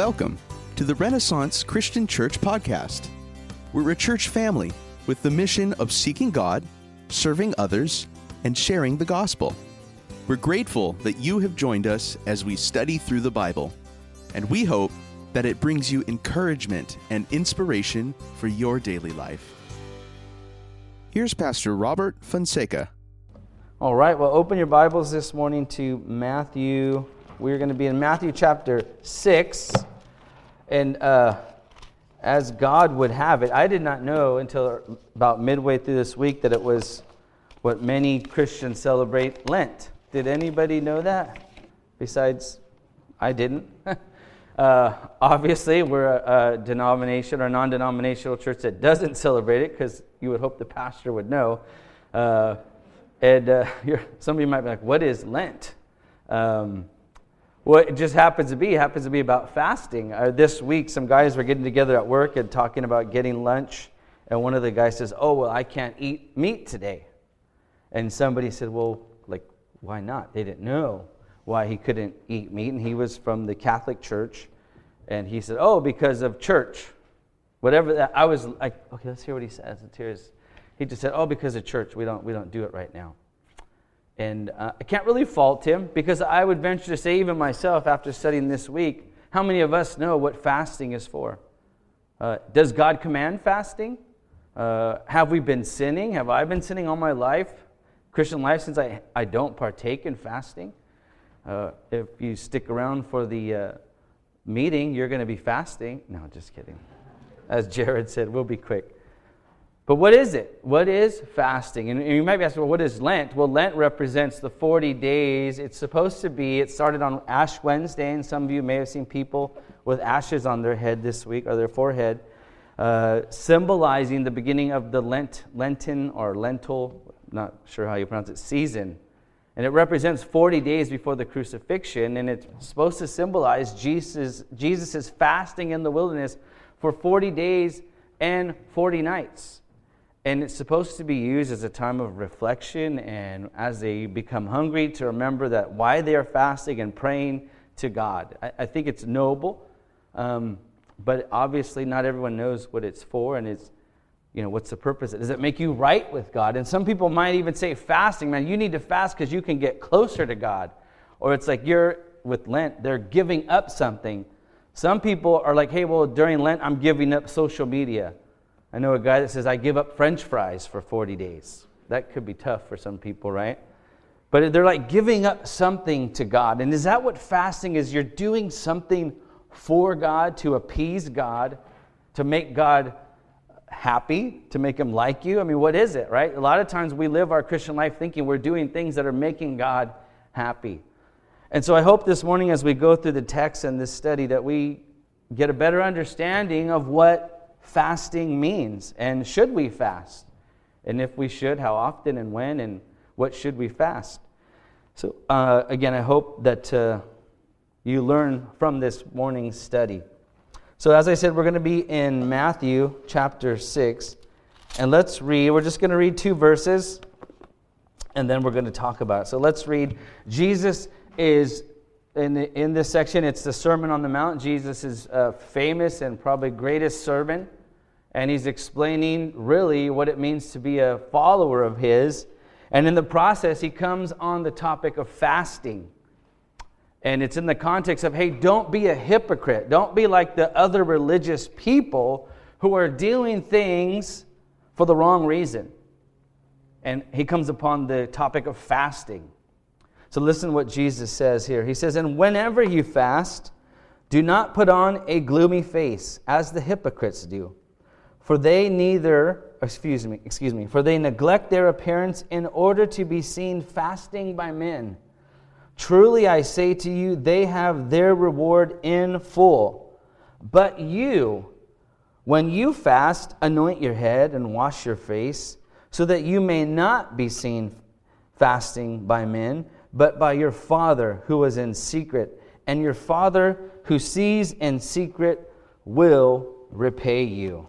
Welcome to the Renaissance Christian Church podcast. We're a church family with the mission of seeking God, serving others, and sharing the gospel. We're grateful that you have joined us as we study through the Bible, and we hope that it brings you encouragement and inspiration for your daily life. Here's Pastor Robert Fonseca. All right, well, open your Bibles this morning to Matthew. We're going to be in Matthew chapter 6. And uh, as God would have it, I did not know until about midway through this week that it was what many Christians celebrate Lent. Did anybody know that? Besides, I didn't. uh, obviously, we're a, a denomination or non denominational church that doesn't celebrate it because you would hope the pastor would know. Uh, and uh, some of you might be like, what is Lent? Um, it just happens to be, happens to be about fasting. Uh, this week, some guys were getting together at work and talking about getting lunch. And one of the guys says, Oh, well, I can't eat meat today. And somebody said, Well, like, why not? They didn't know why he couldn't eat meat. And he was from the Catholic Church. And he said, Oh, because of church. Whatever that, I was like, Okay, let's hear what he says. Tears. He just said, Oh, because of church. We don't, we don't do it right now. And uh, I can't really fault him because I would venture to say, even myself, after studying this week, how many of us know what fasting is for? Uh, does God command fasting? Uh, have we been sinning? Have I been sinning all my life, Christian life, since I, I don't partake in fasting? Uh, if you stick around for the uh, meeting, you're going to be fasting. No, just kidding. As Jared said, we'll be quick. But what is it? What is fasting? And you might be asking, well, what is Lent? Well, Lent represents the 40 days. It's supposed to be, it started on Ash Wednesday, and some of you may have seen people with ashes on their head this week, or their forehead, uh, symbolizing the beginning of the Lent, Lenten or lentil, not sure how you pronounce it, season. And it represents 40 days before the crucifixion, and it's supposed to symbolize Jesus' Jesus's fasting in the wilderness for 40 days and 40 nights. And it's supposed to be used as a time of reflection and as they become hungry to remember that why they are fasting and praying to God. I, I think it's noble, um, but obviously not everyone knows what it's for and it's, you know, what's the purpose? Does it make you right with God? And some people might even say fasting, man, you need to fast because you can get closer to God. Or it's like you're with Lent, they're giving up something. Some people are like, hey, well, during Lent, I'm giving up social media. I know a guy that says, I give up french fries for 40 days. That could be tough for some people, right? But they're like giving up something to God. And is that what fasting is? You're doing something for God to appease God, to make God happy, to make him like you. I mean, what is it, right? A lot of times we live our Christian life thinking we're doing things that are making God happy. And so I hope this morning as we go through the text and this study that we get a better understanding of what fasting means and should we fast? And if we should, how often and when and what should we fast? So, uh, again, I hope that uh, you learn from this morning's study. So, as I said, we're going to be in Matthew chapter 6. And let's read, we're just going to read two verses and then we're going to talk about it. So, let's read. Jesus is in, the, in this section, it's the Sermon on the Mount. Jesus' is uh, famous and probably greatest sermon and he's explaining really what it means to be a follower of his. And in the process, he comes on the topic of fasting. And it's in the context of, hey, don't be a hypocrite. Don't be like the other religious people who are doing things for the wrong reason. And he comes upon the topic of fasting. So listen what Jesus says here. He says, And whenever you fast, do not put on a gloomy face, as the hypocrites do for they neither, excuse me, excuse me, for they neglect their appearance in order to be seen fasting by men. Truly I say to you, they have their reward in full. But you, when you fast, anoint your head and wash your face, so that you may not be seen fasting by men, but by your Father who is in secret. And your Father who sees in secret will repay you.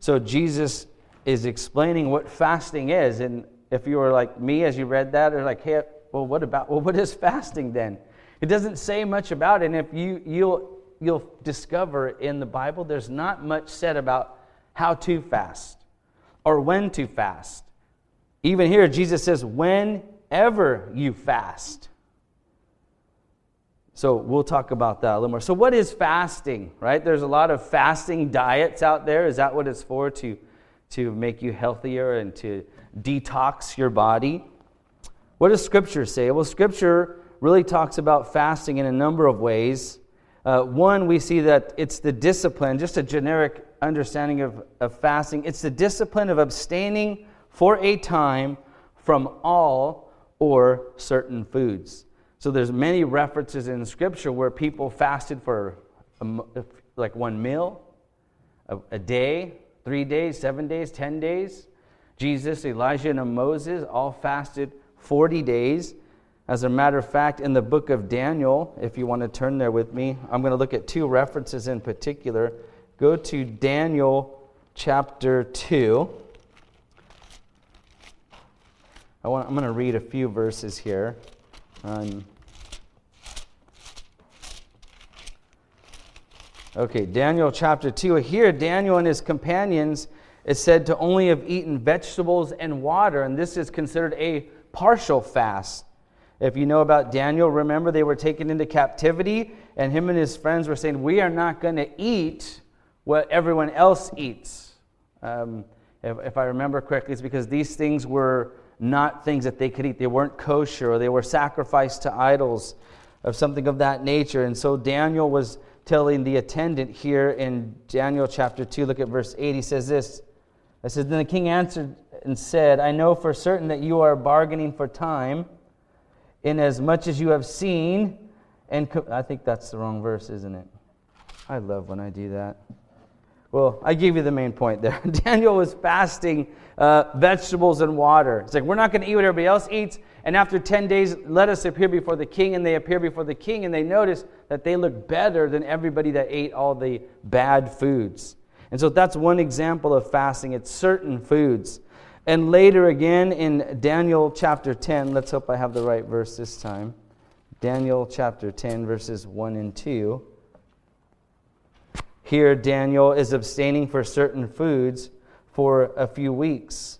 So Jesus is explaining what fasting is. And if you were like me as you read that, or like, hey, well, what about, well, what is fasting then? It doesn't say much about it. And if you, you'll you'll discover in the Bible, there's not much said about how to fast or when to fast. Even here, Jesus says, whenever you fast. So we'll talk about that a little more. So, what is fasting, right? There's a lot of fasting diets out there. Is that what it's for? To, to make you healthier and to detox your body? What does Scripture say? Well, Scripture really talks about fasting in a number of ways. Uh, one, we see that it's the discipline, just a generic understanding of, of fasting. It's the discipline of abstaining for a time from all or certain foods. So there's many references in Scripture where people fasted for a, like one meal, a, a day, three days, seven days, ten days. Jesus, Elijah, and Moses all fasted 40 days. As a matter of fact, in the book of Daniel, if you want to turn there with me, I'm going to look at two references in particular. Go to Daniel chapter 2. I want, I'm going to read a few verses here. Okay, Daniel chapter 2. Here, Daniel and his companions is said to only have eaten vegetables and water, and this is considered a partial fast. If you know about Daniel, remember they were taken into captivity, and him and his friends were saying, We are not going to eat what everyone else eats. Um, if, if I remember correctly, it's because these things were not things that they could eat. They weren't kosher or they were sacrificed to idols of something of that nature. And so Daniel was telling the attendant here in Daniel chapter 2, look at verse 8. He says this It says, Then the king answered and said, I know for certain that you are bargaining for time, inasmuch as you have seen and. Co- I think that's the wrong verse, isn't it? I love when I do that. Well, I gave you the main point there. Daniel was fasting uh, vegetables and water. It's like, we're not going to eat what everybody else eats. And after 10 days, let us appear before the king. And they appear before the king, and they notice that they look better than everybody that ate all the bad foods. And so that's one example of fasting. It's certain foods. And later again in Daniel chapter 10, let's hope I have the right verse this time. Daniel chapter 10, verses 1 and 2. Here, Daniel is abstaining for certain foods for a few weeks.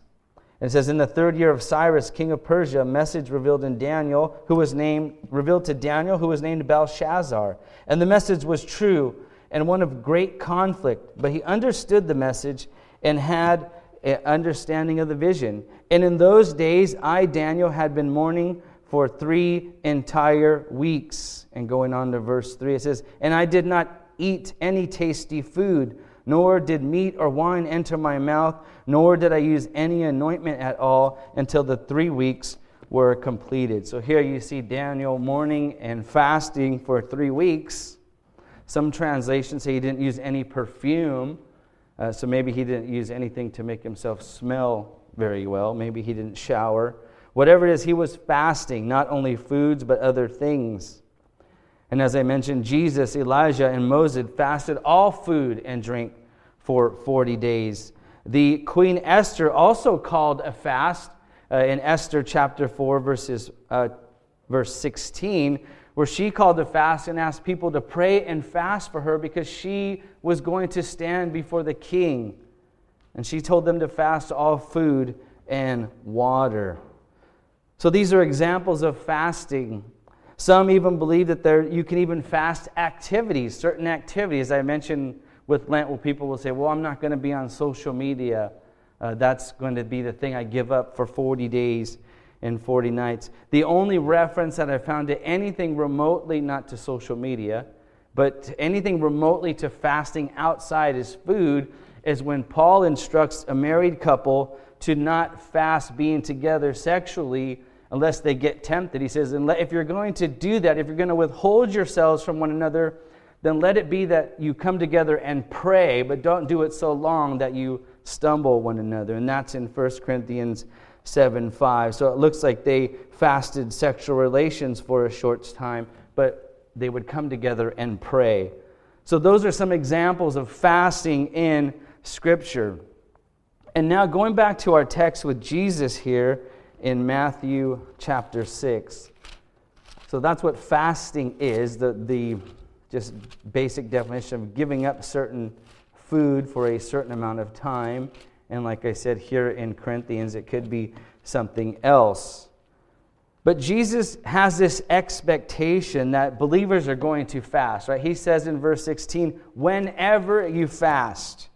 It says, In the third year of Cyrus, king of Persia, a message revealed in Daniel, who was named, revealed to Daniel, who was named Belshazzar. And the message was true and one of great conflict. But he understood the message and had an understanding of the vision. And in those days, I, Daniel, had been mourning for three entire weeks. And going on to verse 3, it says, And I did not eat any tasty food, nor did meat or wine enter my mouth, nor did I use any anointment at all until the three weeks were completed. So here you see Daniel mourning and fasting for three weeks. Some translations say he didn't use any perfume, uh, so maybe he didn't use anything to make himself smell very well. Maybe he didn't shower. Whatever it is, he was fasting, not only foods, but other things. And as I mentioned, Jesus, Elijah, and Moses fasted all food and drink for 40 days. The Queen Esther also called a fast uh, in Esther chapter 4, verses, uh, verse 16, where she called a fast and asked people to pray and fast for her because she was going to stand before the king. And she told them to fast all food and water. So these are examples of fasting some even believe that there, you can even fast activities, certain activities. I mentioned with Lent, where people will say, Well, I'm not going to be on social media. Uh, that's going to be the thing I give up for 40 days and 40 nights. The only reference that I found to anything remotely, not to social media, but anything remotely to fasting outside is food, is when Paul instructs a married couple to not fast being together sexually unless they get tempted. He says, and if you're going to do that, if you're going to withhold yourselves from one another, then let it be that you come together and pray, but don't do it so long that you stumble one another. And that's in 1 Corinthians 7 5. So it looks like they fasted sexual relations for a short time, but they would come together and pray. So those are some examples of fasting in Scripture. And now going back to our text with Jesus here in Matthew chapter 6. So that's what fasting is. The, the just basic definition of giving up certain food for a certain amount of time. And like I said here in Corinthians, it could be something else. But Jesus has this expectation that believers are going to fast, right? He says in verse 16, whenever you fast.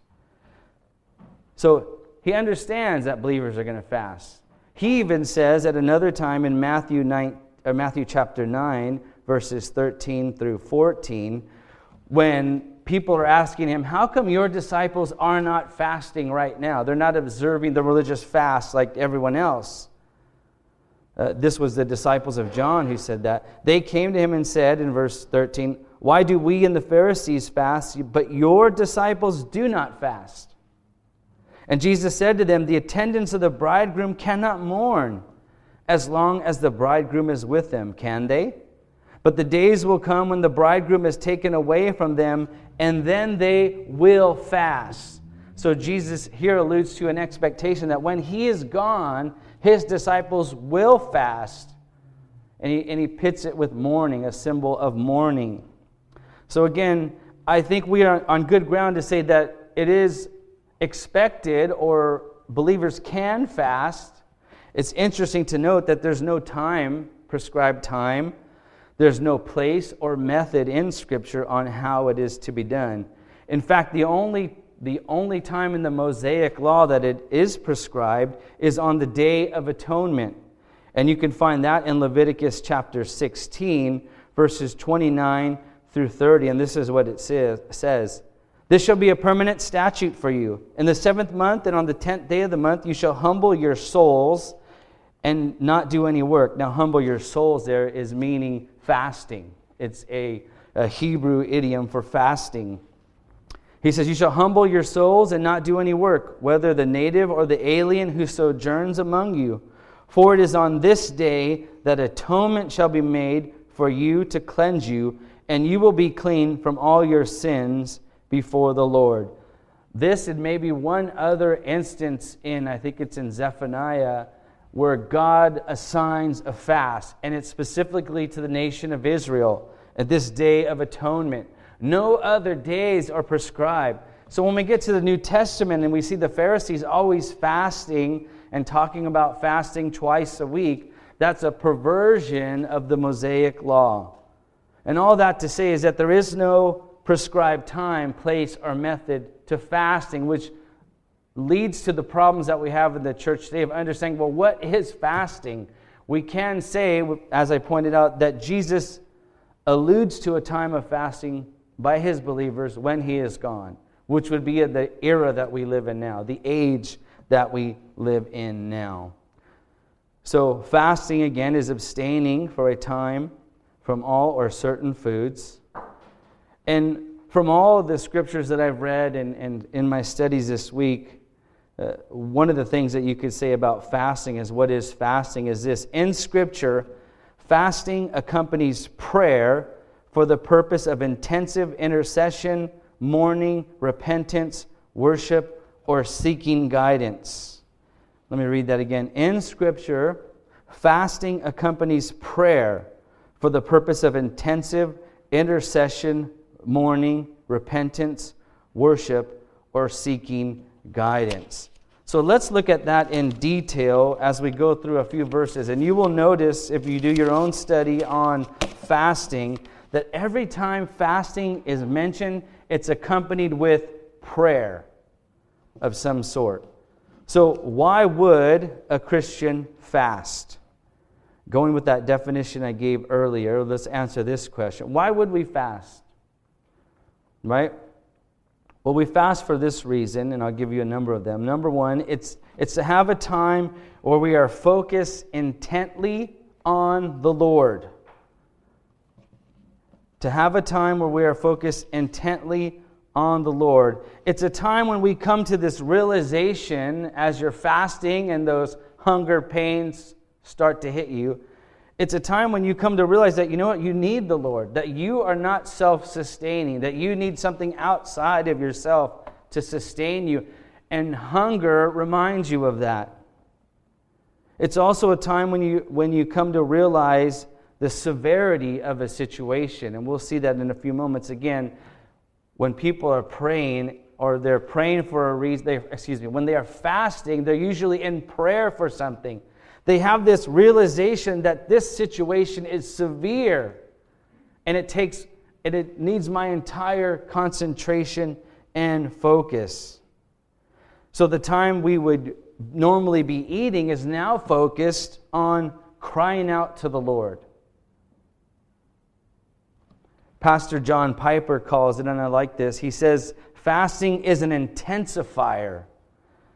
So he understands that believers are going to fast. He even says at another time in Matthew, 9, or Matthew chapter 9, verses 13 through 14, when people are asking him, How come your disciples are not fasting right now? They're not observing the religious fast like everyone else. Uh, this was the disciples of John who said that. They came to him and said in verse 13, Why do we and the Pharisees fast, but your disciples do not fast? And Jesus said to them, The attendants of the bridegroom cannot mourn as long as the bridegroom is with them, can they? But the days will come when the bridegroom is taken away from them, and then they will fast. So Jesus here alludes to an expectation that when he is gone, his disciples will fast. And he, and he pits it with mourning, a symbol of mourning. So again, I think we are on good ground to say that it is expected or believers can fast. It's interesting to note that there's no time, prescribed time. There's no place or method in Scripture on how it is to be done. In fact, the only the only time in the Mosaic law that it is prescribed is on the Day of Atonement. And you can find that in Leviticus chapter 16, verses 29 through 30. And this is what it says This shall be a permanent statute for you. In the seventh month and on the tenth day of the month, you shall humble your souls and not do any work. Now, humble your souls there is meaning fasting, it's a, a Hebrew idiom for fasting. He says, You shall humble your souls and not do any work, whether the native or the alien who sojourns among you. For it is on this day that atonement shall be made for you to cleanse you, and you will be clean from all your sins before the Lord. This and maybe one other instance in, I think it's in Zephaniah, where God assigns a fast, and it's specifically to the nation of Israel at this day of atonement. No other days are prescribed. So when we get to the New Testament and we see the Pharisees always fasting and talking about fasting twice a week, that's a perversion of the Mosaic law. And all that to say is that there is no prescribed time, place, or method to fasting, which leads to the problems that we have in the church today of understanding well, what is fasting? We can say, as I pointed out, that Jesus alludes to a time of fasting by his believers when he is gone, which would be the era that we live in now, the age that we live in now. So, fasting again is abstaining for a time from all or certain foods. And from all the scriptures that I've read and, and in my studies this week, uh, one of the things that you could say about fasting is what is fasting is this. In Scripture, fasting accompanies prayer for the purpose of intensive intercession, mourning, repentance, worship, or seeking guidance. Let me read that again. In Scripture, fasting accompanies prayer for the purpose of intensive intercession, mourning, repentance, worship, or seeking guidance. So let's look at that in detail as we go through a few verses. And you will notice, if you do your own study on fasting, that every time fasting is mentioned, it's accompanied with prayer of some sort. So, why would a Christian fast? Going with that definition I gave earlier, let's answer this question. Why would we fast? Right? Well, we fast for this reason, and I'll give you a number of them. Number one, it's, it's to have a time where we are focused intently on the Lord to have a time where we are focused intently on the Lord. It's a time when we come to this realization as you're fasting and those hunger pains start to hit you. It's a time when you come to realize that you know what? You need the Lord, that you are not self sustaining, that you need something outside of yourself to sustain you. And hunger reminds you of that. It's also a time when you, when you come to realize the severity of a situation. And we'll see that in a few moments. Again, when people are praying or they're praying for a reason, they, excuse me, when they are fasting, they're usually in prayer for something. They have this realization that this situation is severe and it takes and it needs my entire concentration and focus. So the time we would normally be eating is now focused on crying out to the Lord. Pastor John Piper calls it, and I like this. He says, Fasting is an intensifier.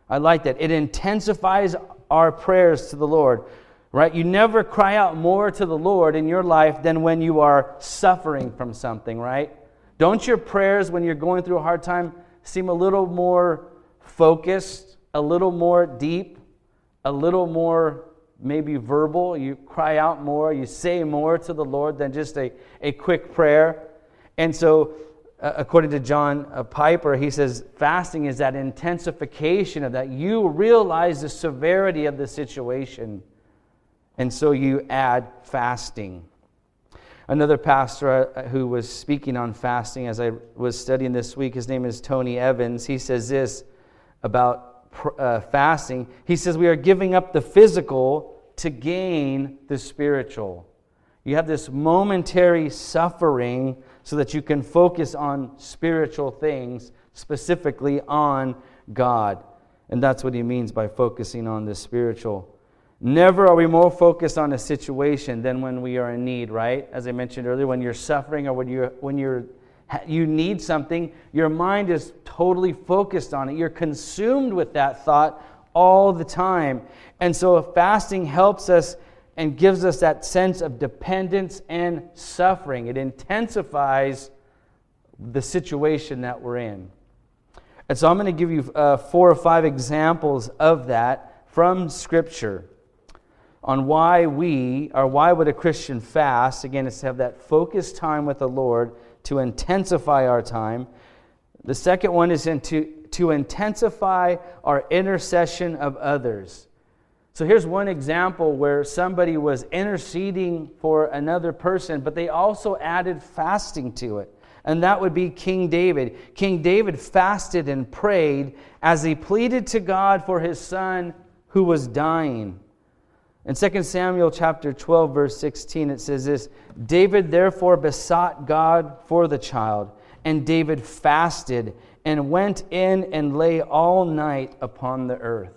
I like that. It intensifies our prayers to the Lord, right? You never cry out more to the Lord in your life than when you are suffering from something, right? Don't your prayers when you're going through a hard time seem a little more focused, a little more deep, a little more maybe verbal? You cry out more, you say more to the Lord than just a, a quick prayer. And so uh, according to John uh, Piper, he says fasting is that intensification of that. You realize the severity of the situation, and so you add fasting. Another pastor uh, who was speaking on fasting as I was studying this week, his name is Tony Evans. He says this about uh, fasting. He says, We are giving up the physical to gain the spiritual. You have this momentary suffering so that you can focus on spiritual things, specifically on God. And that's what he means by focusing on the spiritual. Never are we more focused on a situation than when we are in need, right? As I mentioned earlier, when you're suffering or when you're, when you're you need something, your mind is totally focused on it. You're consumed with that thought all the time. And so fasting helps us and gives us that sense of dependence and suffering. It intensifies the situation that we're in. And so I'm going to give you uh, four or five examples of that from Scripture on why we, or why would a Christian fast? Again, it's to have that focused time with the Lord to intensify our time. The second one is to, to intensify our intercession of others. So here's one example where somebody was interceding for another person, but they also added fasting to it. And that would be King David. King David fasted and prayed as he pleaded to God for his son who was dying. In 2 Samuel chapter 12 verse 16 it says this, David therefore besought God for the child, and David fasted and went in and lay all night upon the earth.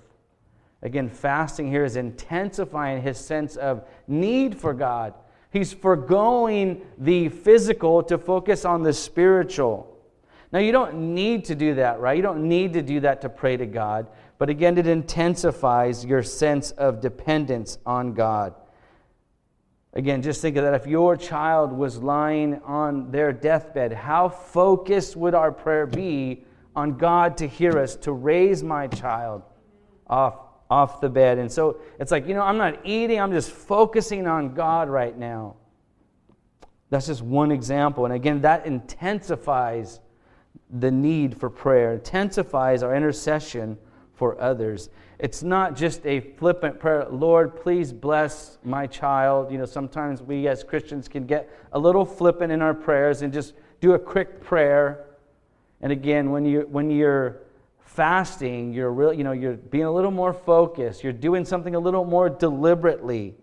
Again, fasting here is intensifying his sense of need for God. He's foregoing the physical to focus on the spiritual. Now, you don't need to do that, right? You don't need to do that to pray to God. But again, it intensifies your sense of dependence on God. Again, just think of that. If your child was lying on their deathbed, how focused would our prayer be on God to hear us, to raise my child off off the bed. And so it's like, you know, I'm not eating, I'm just focusing on God right now. That's just one example. And again, that intensifies the need for prayer, intensifies our intercession for others. It's not just a flippant prayer, Lord, please bless my child. You know, sometimes we as Christians can get a little flippant in our prayers and just do a quick prayer. And again, when you when you're fasting, you're real, you know, you're being a little more focused, you're doing something a little more deliberately.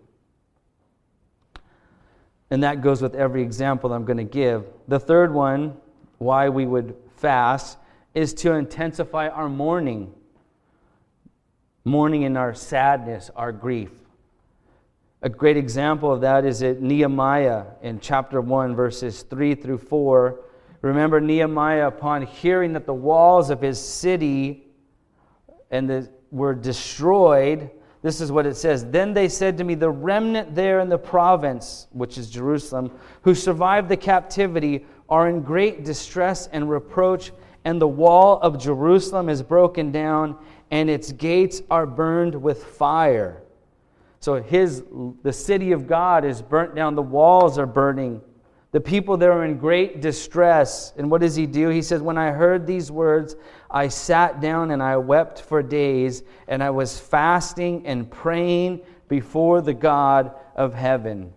And that goes with every example I'm going to give. The third one, why we would fast, is to intensify our mourning. Mourning in our sadness, our grief. A great example of that is at Nehemiah in chapter 1, verses 3 through 4. Remember, Nehemiah, upon hearing that the walls of his city and the, were destroyed, this is what it says. Then they said to me, The remnant there in the province, which is Jerusalem, who survived the captivity, are in great distress and reproach, and the wall of Jerusalem is broken down, and its gates are burned with fire. So his the city of God is burnt down, the walls are burning. The people there are in great distress. And what does he do? He says, When I heard these words, I sat down and I wept for days, and I was fasting and praying before the God of heaven.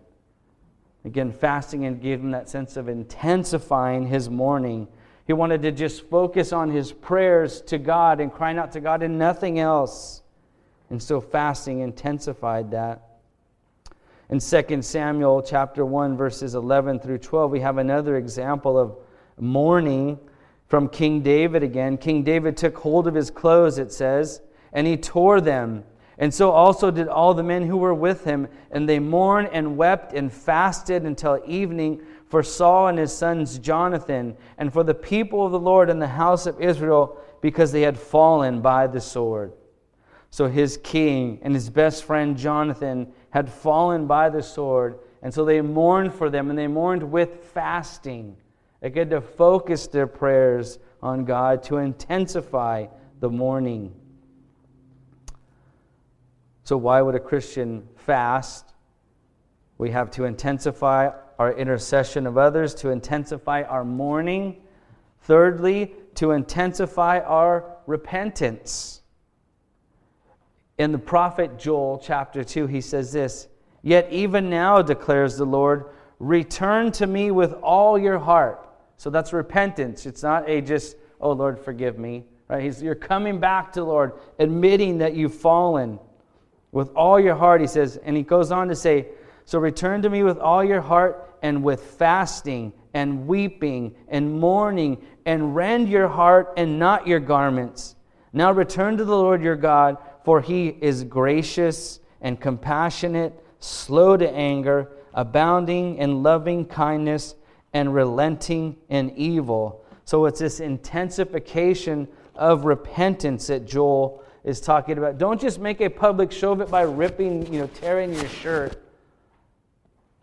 Again, fasting and gave him that sense of intensifying his mourning. He wanted to just focus on his prayers to God and crying out to God and nothing else. And so fasting intensified that. In 2 Samuel chapter 1 verses 11 through 12, we have another example of mourning from King David again. King David took hold of his clothes, it says, and he tore them. And so also did all the men who were with him, and they mourned and wept and fasted until evening for Saul and his sons Jonathan, and for the people of the Lord and the house of Israel, because they had fallen by the sword. So his king and his best friend Jonathan had fallen by the sword, and so they mourned for them, and they mourned with fasting. They had to focus their prayers on God to intensify the mourning. So, why would a Christian fast? We have to intensify our intercession of others, to intensify our mourning. Thirdly, to intensify our repentance. In the prophet Joel, chapter 2, he says this Yet even now, declares the Lord, return to me with all your heart. So that's repentance. It's not a just, oh Lord, forgive me. Right? He's, you're coming back to the Lord, admitting that you've fallen with all your heart, he says, and he goes on to say, So return to me with all your heart and with fasting and weeping and mourning, and rend your heart and not your garments. Now return to the Lord your God, for he is gracious and compassionate, slow to anger, abounding in loving kindness, and relenting in evil. So it's this intensification of repentance that Joel is talking about. Don't just make a public show of it by ripping, you know, tearing your shirt.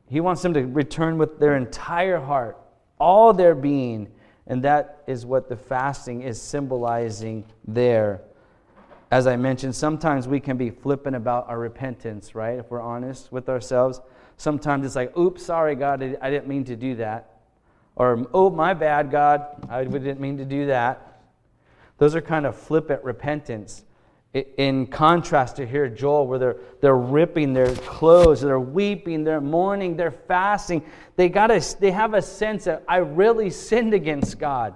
He wants them to return with their entire heart, all their being. And that is what the fasting is symbolizing there. As I mentioned, sometimes we can be flippant about our repentance, right? If we're honest with ourselves. Sometimes it's like, oops, sorry, God, I didn't mean to do that. Or, oh, my bad, God, I didn't mean to do that. Those are kind of flippant repentance in contrast to here joel where they're, they're ripping their clothes they're weeping they're mourning they're fasting they got a, they have a sense that i really sinned against god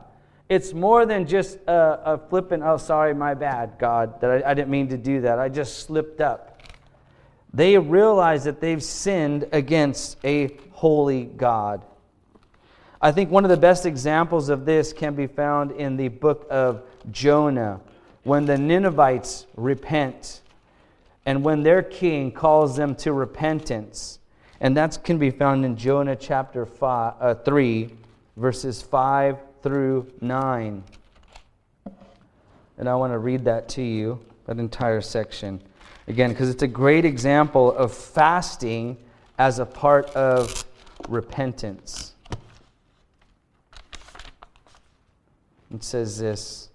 it's more than just a, a flippant oh sorry my bad god that I, I didn't mean to do that. I just slipped up. They realize that they've sinned against a holy god. I think one of the best examples of this can be found in the book of jonah when the Ninevites repent and when their king calls them to repentance. And that can be found in Jonah chapter five, uh, 3, verses 5 through 9. And I want to read that to you, that entire section. Again, because it's a great example of fasting as a part of repentance. It says this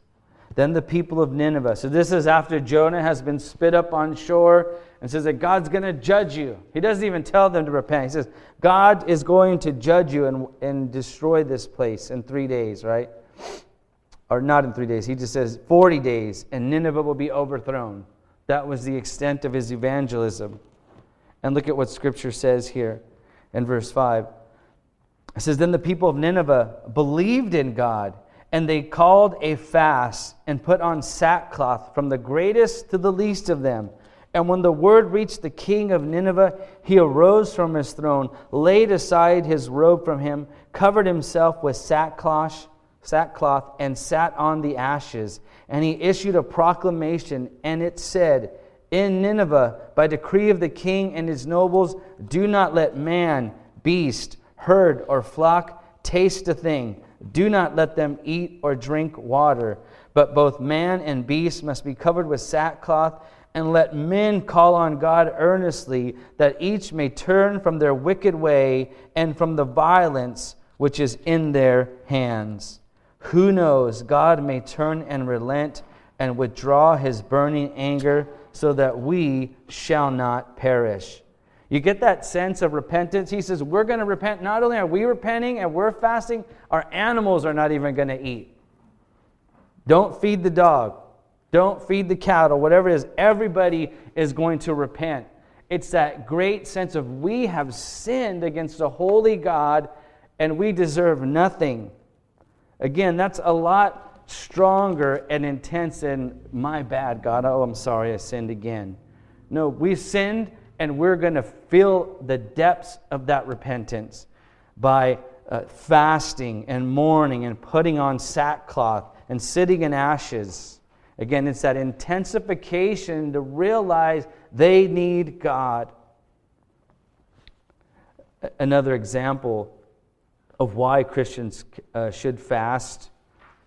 then the people of Nineveh. So this is after Jonah has been spit up on shore and says that God's going to judge you. He doesn't even tell them to repent. He says, God is going to judge you and, and destroy this place in three days, right? Or not in three days. He just says 40 days and Nineveh will be overthrown. That was the extent of his evangelism. And look at what scripture says here in verse 5. It says, Then the people of Nineveh believed in God and they called a fast and put on sackcloth from the greatest to the least of them. And when the word reached the king of Nineveh, he arose from his throne, laid aside his robe from him, covered himself with sackcloth, sackcloth and sat on the ashes. And he issued a proclamation, and it said, In Nineveh, by decree of the king and his nobles, do not let man, beast, herd, or flock taste a thing do not let them eat or drink water, but both man and beast must be covered with sackcloth, and let men call on God earnestly, that each may turn from their wicked way and from the violence which is in their hands. Who knows, God may turn and relent and withdraw his burning anger, so that we shall not perish. You get that sense of repentance? He says, We're going to repent. Not only are we repenting and we're fasting, our animals are not even going to eat. Don't feed the dog. Don't feed the cattle, whatever it is. Everybody is going to repent. It's that great sense of we have sinned against a holy God and we deserve nothing. Again, that's a lot stronger and intense than my bad, God. Oh, I'm sorry, I sinned again. No, we sinned and we're going to feel the depths of that repentance by uh, fasting and mourning and putting on sackcloth and sitting in ashes. Again, it's that intensification to realize they need God. Another example of why Christians uh, should fast,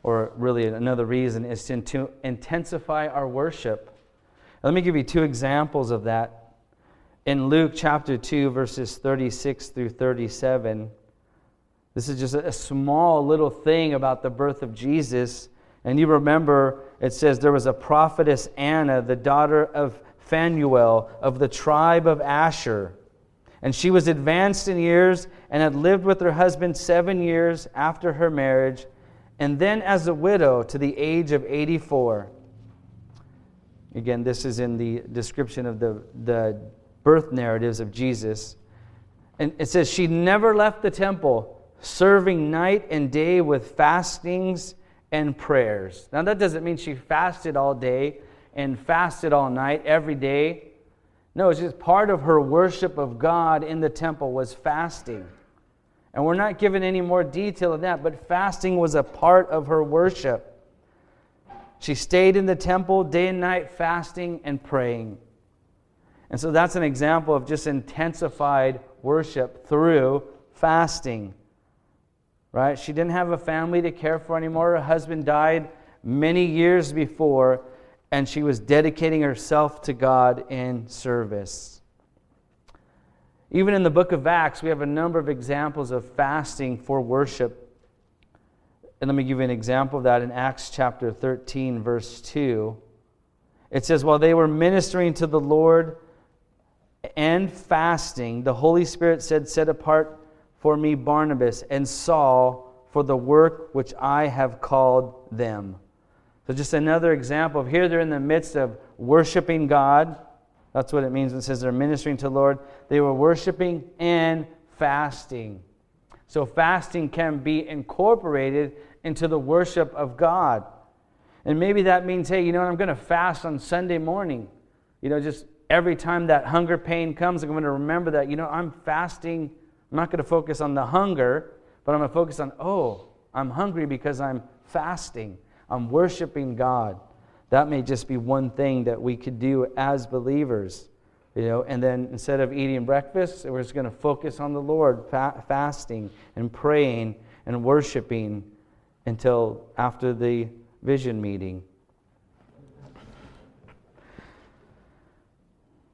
or really another reason, is to intensify our worship. Let me give you two examples of that. In Luke chapter 2, verses 36 through 37, this is just a small little thing about the birth of Jesus. And you remember it says there was a prophetess Anna, the daughter of Phanuel of the tribe of Asher. And she was advanced in years and had lived with her husband seven years after her marriage, and then as a widow to the age of 84. Again, this is in the description of the, the birth narratives of Jesus. And it says, She never left the temple, serving night and day with fastings and prayers. Now, that doesn't mean she fasted all day and fasted all night every day. No, it's just part of her worship of God in the temple was fasting. And we're not given any more detail of that, but fasting was a part of her worship. She stayed in the temple day and night, fasting and praying. And so that's an example of just intensified worship through fasting. Right? She didn't have a family to care for anymore. Her husband died many years before, and she was dedicating herself to God in service. Even in the book of Acts, we have a number of examples of fasting for worship. And let me give you an example of that in Acts chapter 13, verse 2. It says, While they were ministering to the Lord and fasting, the Holy Spirit said, Set apart for me Barnabas and Saul for the work which I have called them. So, just another example of here they're in the midst of worshiping God. That's what it means when it says they're ministering to the Lord. They were worshiping and fasting. So, fasting can be incorporated into the worship of God. And maybe that means, hey, you know, I'm going to fast on Sunday morning. You know, just every time that hunger pain comes, I'm going to remember that, you know, I'm fasting. I'm not going to focus on the hunger, but I'm going to focus on, oh, I'm hungry because I'm fasting. I'm worshiping God. That may just be one thing that we could do as believers. You know, and then instead of eating breakfast, we're just going to focus on the Lord, fa- fasting and praying and worshiping until after the vision meeting.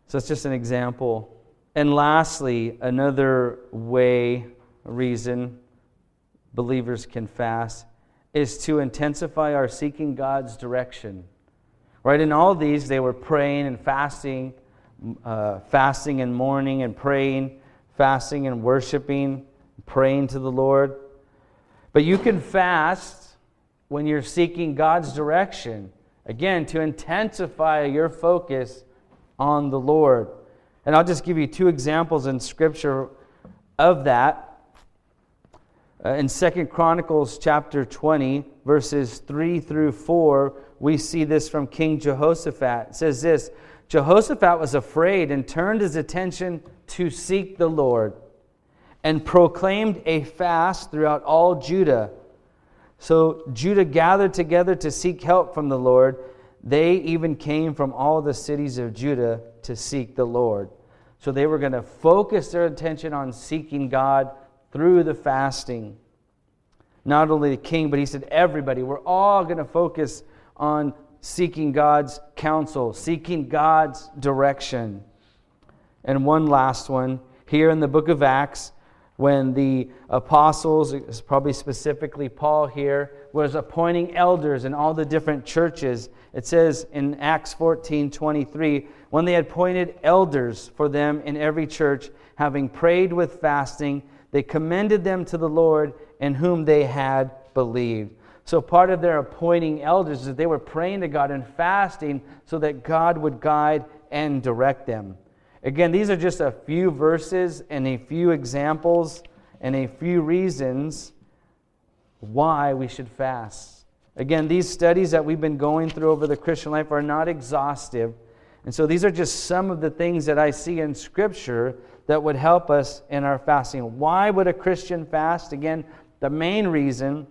So it's just an example. And lastly, another way, reason believers can fast is to intensify our seeking God's direction. Right? In all these, they were praying and fasting, uh, fasting and mourning and praying, fasting and worshiping, praying to the Lord. But you can fast when you're seeking God's direction. Again, to intensify your focus on the Lord. And I'll just give you two examples in Scripture of that. Uh, in Second Chronicles chapter 20, verses 3 through 4, we see this from King Jehoshaphat. It says this Jehoshaphat was afraid and turned his attention to seek the Lord and proclaimed a fast throughout all Judah. So Judah gathered together to seek help from the Lord. They even came from all the cities of Judah to seek the Lord. So they were going to focus their attention on seeking God through the fasting. Not only the king, but he said, everybody, we're all going to focus on seeking God's counsel, seeking God's direction. And one last one here in the book of Acts, when the apostles, probably specifically Paul here, was appointing elders in all the different churches. It says in Acts 14 23, when they had appointed elders for them in every church, having prayed with fasting, they commended them to the Lord in whom they had believed. So, part of their appointing elders is that they were praying to God and fasting so that God would guide and direct them. Again, these are just a few verses and a few examples and a few reasons why we should fast. Again, these studies that we've been going through over the Christian life are not exhaustive. And so these are just some of the things that I see in Scripture that would help us in our fasting. Why would a Christian fast? Again, the main reason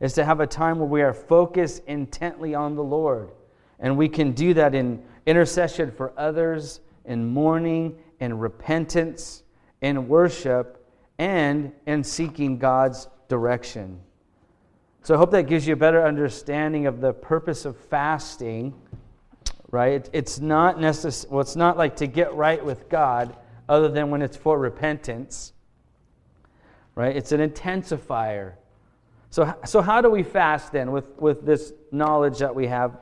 is to have a time where we are focused intently on the Lord. And we can do that in intercession for others, in mourning, in repentance, in worship, and in seeking God's direction. So I hope that gives you a better understanding of the purpose of fasting, right? It's not necessary. well, it's not like to get right with God other than when it's for repentance. Right? It's an intensifier. So, so how do we fast then with, with this knowledge that we have?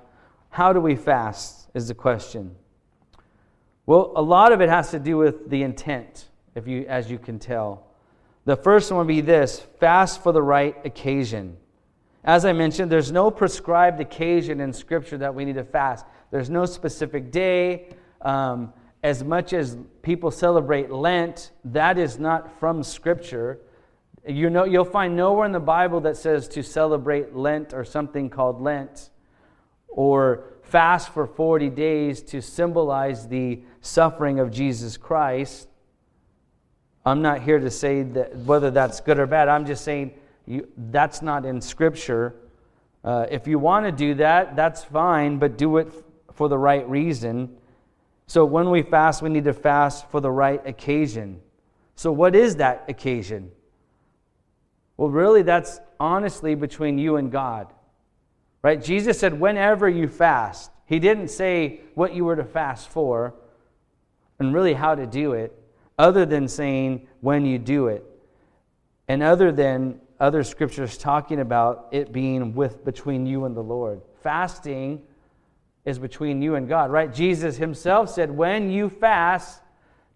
How do we fast is the question. Well, a lot of it has to do with the intent, if you, as you can tell. The first one would be this fast for the right occasion. As I mentioned, there's no prescribed occasion in Scripture that we need to fast. There's no specific day. Um, as much as people celebrate Lent, that is not from Scripture. You know, you'll find nowhere in the Bible that says to celebrate Lent or something called Lent, or fast for 40 days to symbolize the suffering of Jesus Christ. I'm not here to say that whether that's good or bad. I'm just saying you, that's not in Scripture. Uh, if you want to do that, that's fine, but do it for the right reason. So when we fast, we need to fast for the right occasion. So, what is that occasion? Well, really, that's honestly between you and God. Right? Jesus said, whenever you fast. He didn't say what you were to fast for and really how to do it, other than saying when you do it. And other than other scriptures talking about it being with between you and the Lord. Fasting is between you and God, right? Jesus himself said, when you fast,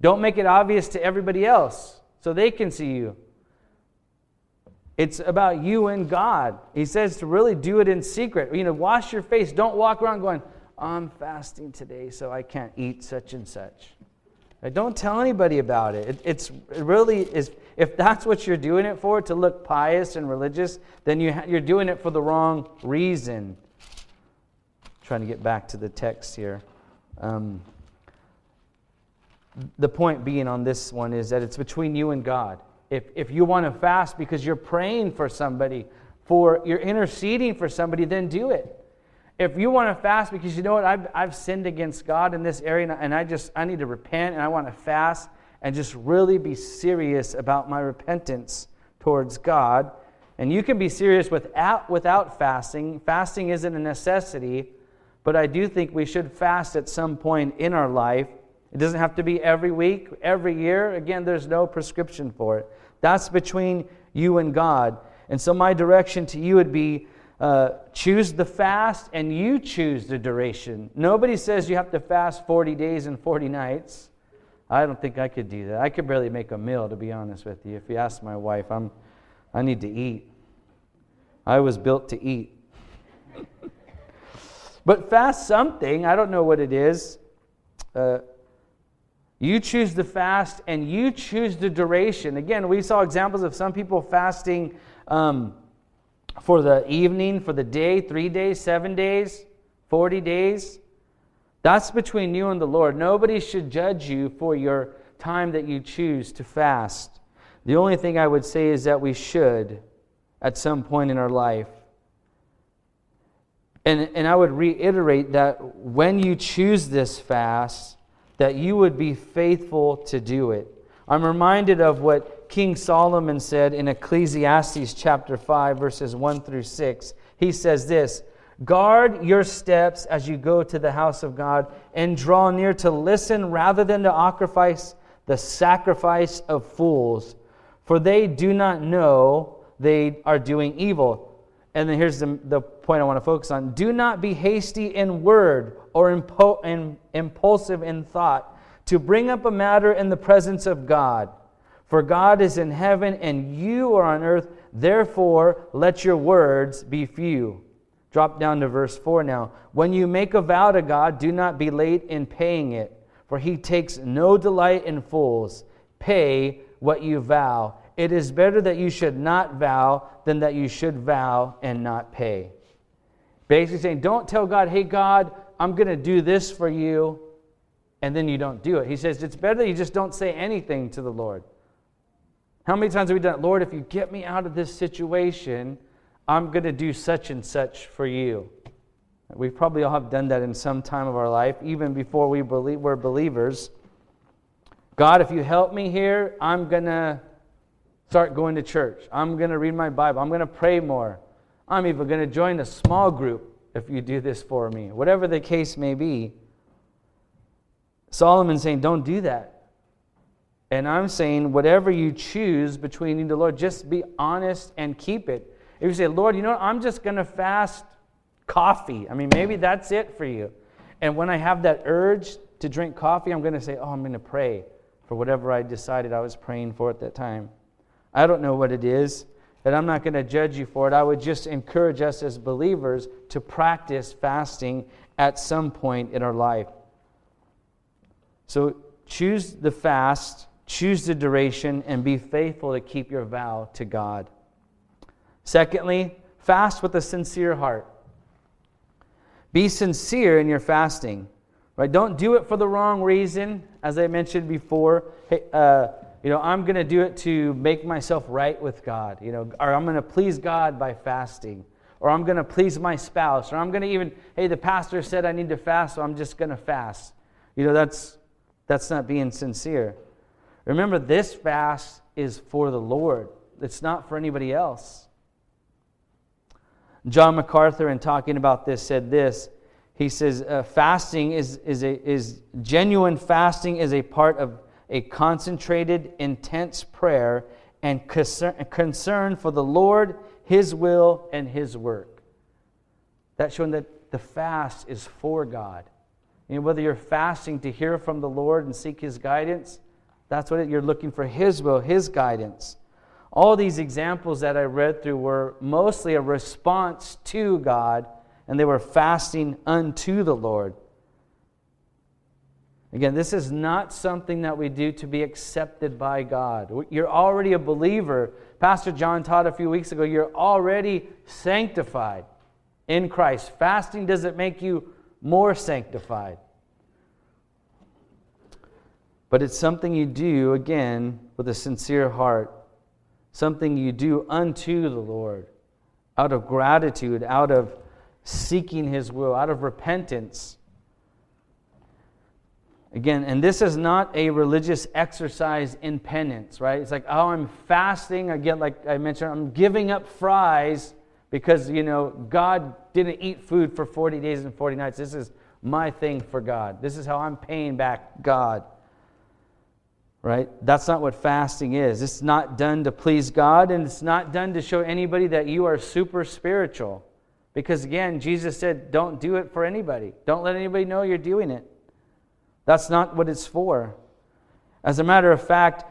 don't make it obvious to everybody else so they can see you. It's about you and God. He says to really do it in secret. You know, wash your face. Don't walk around going, I'm fasting today, so I can't eat such and such. Don't tell anybody about it. it. It's it really is. If that's what you're doing it for, to look pious and religious, then you ha- you're doing it for the wrong reason. Trying to get back to the text here. Um, the point being on this one is that it's between you and God. If, if you want to fast because you're praying for somebody, for you're interceding for somebody, then do it if you want to fast because you know what I've, I've sinned against god in this area and i just i need to repent and i want to fast and just really be serious about my repentance towards god and you can be serious without without fasting fasting isn't a necessity but i do think we should fast at some point in our life it doesn't have to be every week every year again there's no prescription for it that's between you and god and so my direction to you would be uh, choose the fast and you choose the duration. Nobody says you have to fast 40 days and 40 nights. I don't think I could do that. I could barely make a meal, to be honest with you. If you ask my wife, I'm, I need to eat. I was built to eat. but fast something, I don't know what it is. Uh, you choose the fast and you choose the duration. Again, we saw examples of some people fasting. Um, for the evening, for the day, three days, seven days, 40 days. That's between you and the Lord. Nobody should judge you for your time that you choose to fast. The only thing I would say is that we should at some point in our life. And, and I would reiterate that when you choose this fast, that you would be faithful to do it. I'm reminded of what King Solomon said in Ecclesiastes chapter 5, verses 1 through 6. He says this Guard your steps as you go to the house of God, and draw near to listen rather than to sacrifice the sacrifice of fools, for they do not know they are doing evil. And then here's the, the point I want to focus on do not be hasty in word or impo- in, impulsive in thought to bring up a matter in the presence of God. For God is in heaven and you are on earth, therefore let your words be few. Drop down to verse 4 now. When you make a vow to God, do not be late in paying it, for he takes no delight in fools. Pay what you vow. It is better that you should not vow than that you should vow and not pay. Basically saying, don't tell God, hey, God, I'm going to do this for you, and then you don't do it. He says, it's better that you just don't say anything to the Lord. How many times have we done it? Lord, if you get me out of this situation, I'm going to do such and such for you. We probably all have done that in some time of our life, even before we believe, were believers. God, if you help me here, I'm going to start going to church. I'm going to read my Bible. I'm going to pray more. I'm even going to join a small group if you do this for me. Whatever the case may be. Solomon's saying, don't do that. And I'm saying, whatever you choose between you and the Lord, just be honest and keep it. If you say, Lord, you know what? I'm just going to fast coffee. I mean, maybe that's it for you. And when I have that urge to drink coffee, I'm going to say, Oh, I'm going to pray for whatever I decided I was praying for at that time. I don't know what it is, and I'm not going to judge you for it. I would just encourage us as believers to practice fasting at some point in our life. So choose the fast, choose the duration, and be faithful to keep your vow to God. Secondly, fast with a sincere heart. Be sincere in your fasting. Right? Don't do it for the wrong reason, as I mentioned before. Hey, uh, you know, I'm going to do it to make myself right with God. You know, or I'm going to please God by fasting, or I'm going to please my spouse, or I'm going to even, hey, the pastor said I need to fast, so I'm just going to fast. You know, that's that's not being sincere. Remember, this fast is for the Lord. It's not for anybody else. John MacArthur, in talking about this, said this. He says, uh, fasting is, is, a, is genuine fasting is a part of a concentrated, intense prayer and concern for the Lord, His will, and His work. That's showing that the fast is for God. And whether you're fasting to hear from the Lord and seek His guidance, that's what it, you're looking for His will, His guidance. All these examples that I read through were mostly a response to God, and they were fasting unto the Lord. Again, this is not something that we do to be accepted by God. You're already a believer. Pastor John taught a few weeks ago, you're already sanctified in Christ. Fasting doesn't make you more sanctified. But it's something you do, again, with a sincere heart something you do unto the Lord out of gratitude, out of seeking His will, out of repentance. Again, and this is not a religious exercise in penance, right? It's like, oh, I'm fasting. Again, like I mentioned, I'm giving up fries because, you know, God didn't eat food for 40 days and 40 nights. This is my thing for God. This is how I'm paying back God right? That's not what fasting is. It's not done to please God, and it's not done to show anybody that you are super spiritual. Because again, Jesus said, don't do it for anybody. Don't let anybody know you're doing it. That's not what it's for. As a matter of fact,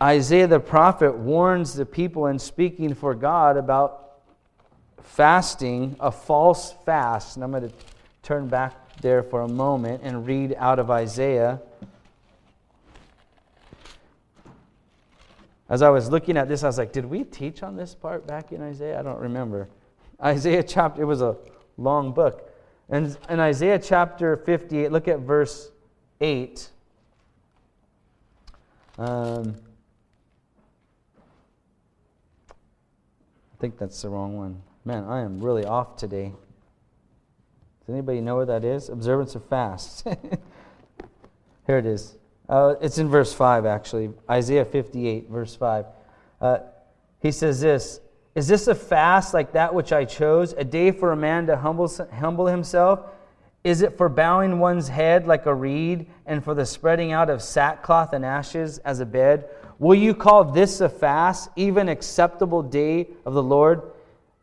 Isaiah the prophet warns the people in speaking for God about fasting, a false fast. And I'm going to turn back there for a moment and read out of Isaiah. As I was looking at this, I was like, did we teach on this part back in Isaiah? I don't remember. Isaiah chapter, it was a long book. And in Isaiah chapter 58, look at verse 8. Um, I think that's the wrong one. Man, I am really off today. Does anybody know where that is? Observance of fast. Here it is. Uh, it's in verse 5, actually. Isaiah 58, verse 5. Uh, he says this Is this a fast like that which I chose, a day for a man to humble, humble himself? Is it for bowing one's head like a reed, and for the spreading out of sackcloth and ashes as a bed? Will you call this a fast, even acceptable day of the Lord?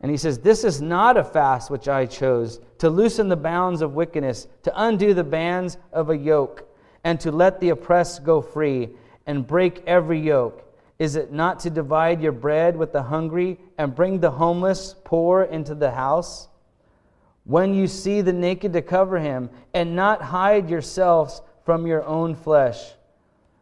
And he says, This is not a fast which I chose, to loosen the bounds of wickedness, to undo the bands of a yoke and to let the oppressed go free and break every yoke? Is it not to divide your bread with the hungry and bring the homeless poor into the house? When you see the naked, to cover him, and not hide yourselves from your own flesh.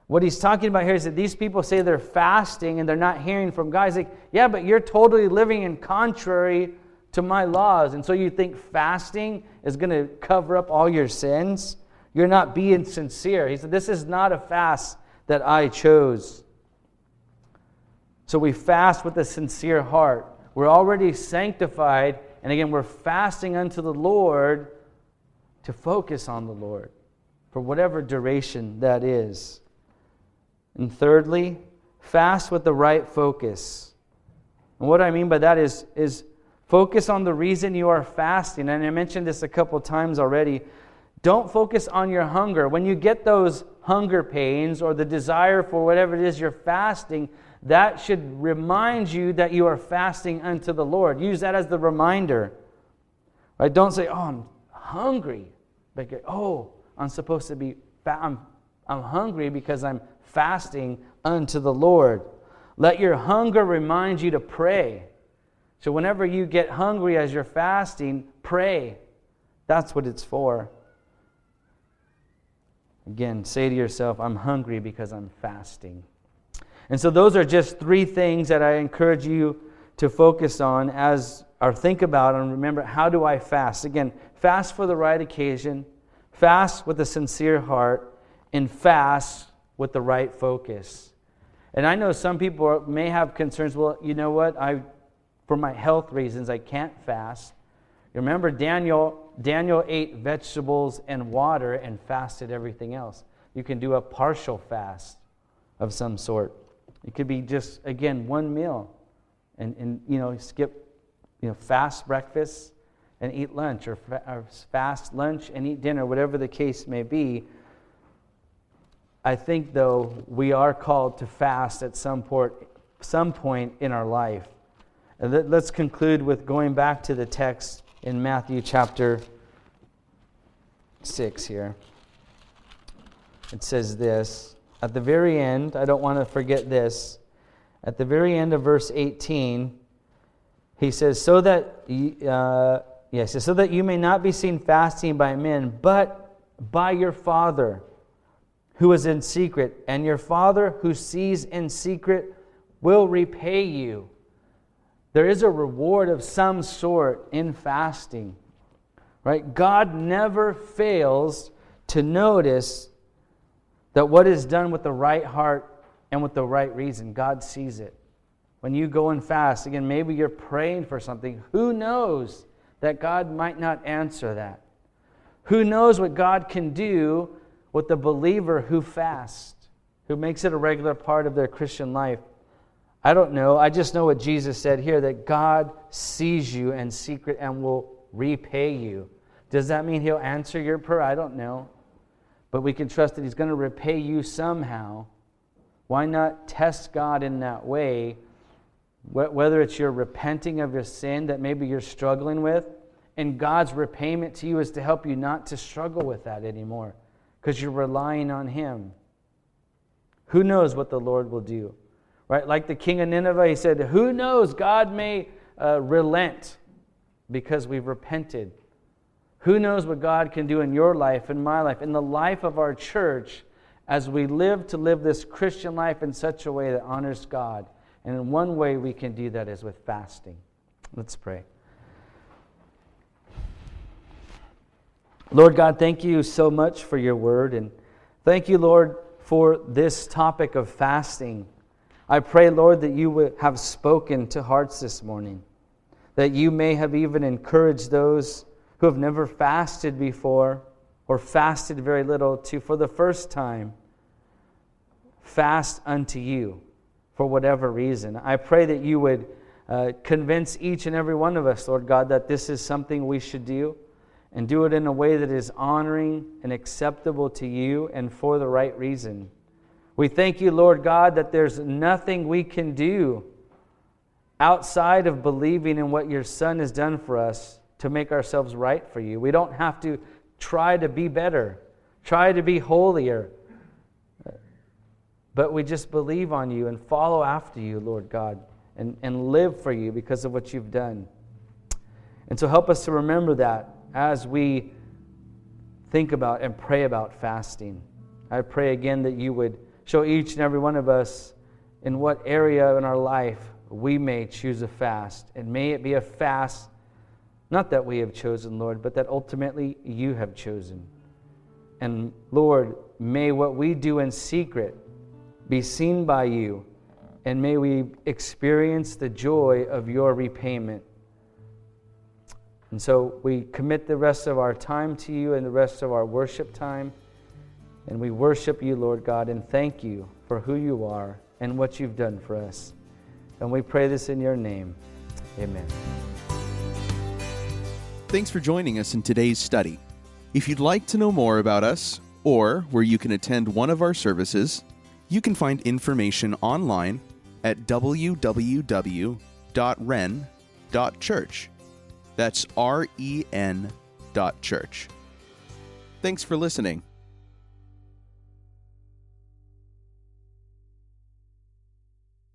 What he's talking about here is that these people say they're fasting and they're not hearing from God. He's like, yeah, but you're totally living in contrary to my laws. And so you think fasting is going to cover up all your sins? You're not being sincere. He said, This is not a fast that I chose. So we fast with a sincere heart. We're already sanctified. And again, we're fasting unto the Lord to focus on the Lord for whatever duration that is. And thirdly, fast with the right focus. And what I mean by that is, is focus on the reason you are fasting. And I mentioned this a couple times already. Don't focus on your hunger. When you get those hunger pains or the desire for whatever it is you're fasting, that should remind you that you are fasting unto the Lord. Use that as the reminder. Right? Don't say, "Oh, I'm hungry." But "Oh, I'm supposed to be fa- I'm I'm hungry because I'm fasting unto the Lord." Let your hunger remind you to pray. So whenever you get hungry as you're fasting, pray. That's what it's for. Again, say to yourself, I'm hungry because I'm fasting. And so, those are just three things that I encourage you to focus on as or think about and remember how do I fast? Again, fast for the right occasion, fast with a sincere heart, and fast with the right focus. And I know some people may have concerns. Well, you know what? I, for my health reasons, I can't fast. Remember, Daniel, Daniel ate vegetables and water and fasted everything else. You can do a partial fast of some sort. It could be just, again, one meal and, and you know, skip, you know, fast breakfast and eat lunch or, fa- or fast lunch and eat dinner, whatever the case may be. I think, though, we are called to fast at some, port, some point in our life. And let's conclude with going back to the text in Matthew chapter 6 here. It says this at the very end, I don't want to forget this. At the very end of verse 18, he says, So that, uh, yes, so that you may not be seen fasting by men, but by your Father who is in secret, and your Father who sees in secret will repay you. There is a reward of some sort in fasting. Right? God never fails to notice that what is done with the right heart and with the right reason, God sees it. When you go and fast, again, maybe you're praying for something. Who knows that God might not answer that? Who knows what God can do with the believer who fasts, who makes it a regular part of their Christian life? I don't know. I just know what Jesus said here that God sees you in secret and will repay you. Does that mean he'll answer your prayer? I don't know. But we can trust that he's going to repay you somehow. Why not test God in that way? Whether it's your repenting of your sin that maybe you're struggling with, and God's repayment to you is to help you not to struggle with that anymore because you're relying on Him. Who knows what the Lord will do? Right? Like the king of Nineveh, he said, Who knows? God may uh, relent because we've repented. Who knows what God can do in your life, in my life, in the life of our church as we live to live this Christian life in such a way that honors God. And in one way we can do that is with fasting. Let's pray. Lord God, thank you so much for your word. And thank you, Lord, for this topic of fasting. I pray, Lord, that you would have spoken to hearts this morning, that you may have even encouraged those who have never fasted before or fasted very little to, for the first time, fast unto you for whatever reason. I pray that you would uh, convince each and every one of us, Lord God, that this is something we should do and do it in a way that is honoring and acceptable to you and for the right reason. We thank you, Lord God, that there's nothing we can do outside of believing in what your Son has done for us to make ourselves right for you. We don't have to try to be better, try to be holier, but we just believe on you and follow after you, Lord God, and, and live for you because of what you've done. And so help us to remember that as we think about and pray about fasting. I pray again that you would show each and every one of us in what area in our life we may choose a fast. And may it be a fast, not that we have chosen, Lord, but that ultimately you have chosen. And Lord, may what we do in secret be seen by you, and may we experience the joy of your repayment. And so we commit the rest of our time to you and the rest of our worship time. And we worship you, Lord God, and thank you for who you are and what you've done for us. And we pray this in your name. Amen. Thanks for joining us in today's study. If you'd like to know more about us, or where you can attend one of our services, you can find information online at www.ren.church. That's R E N dot church. Thanks for listening.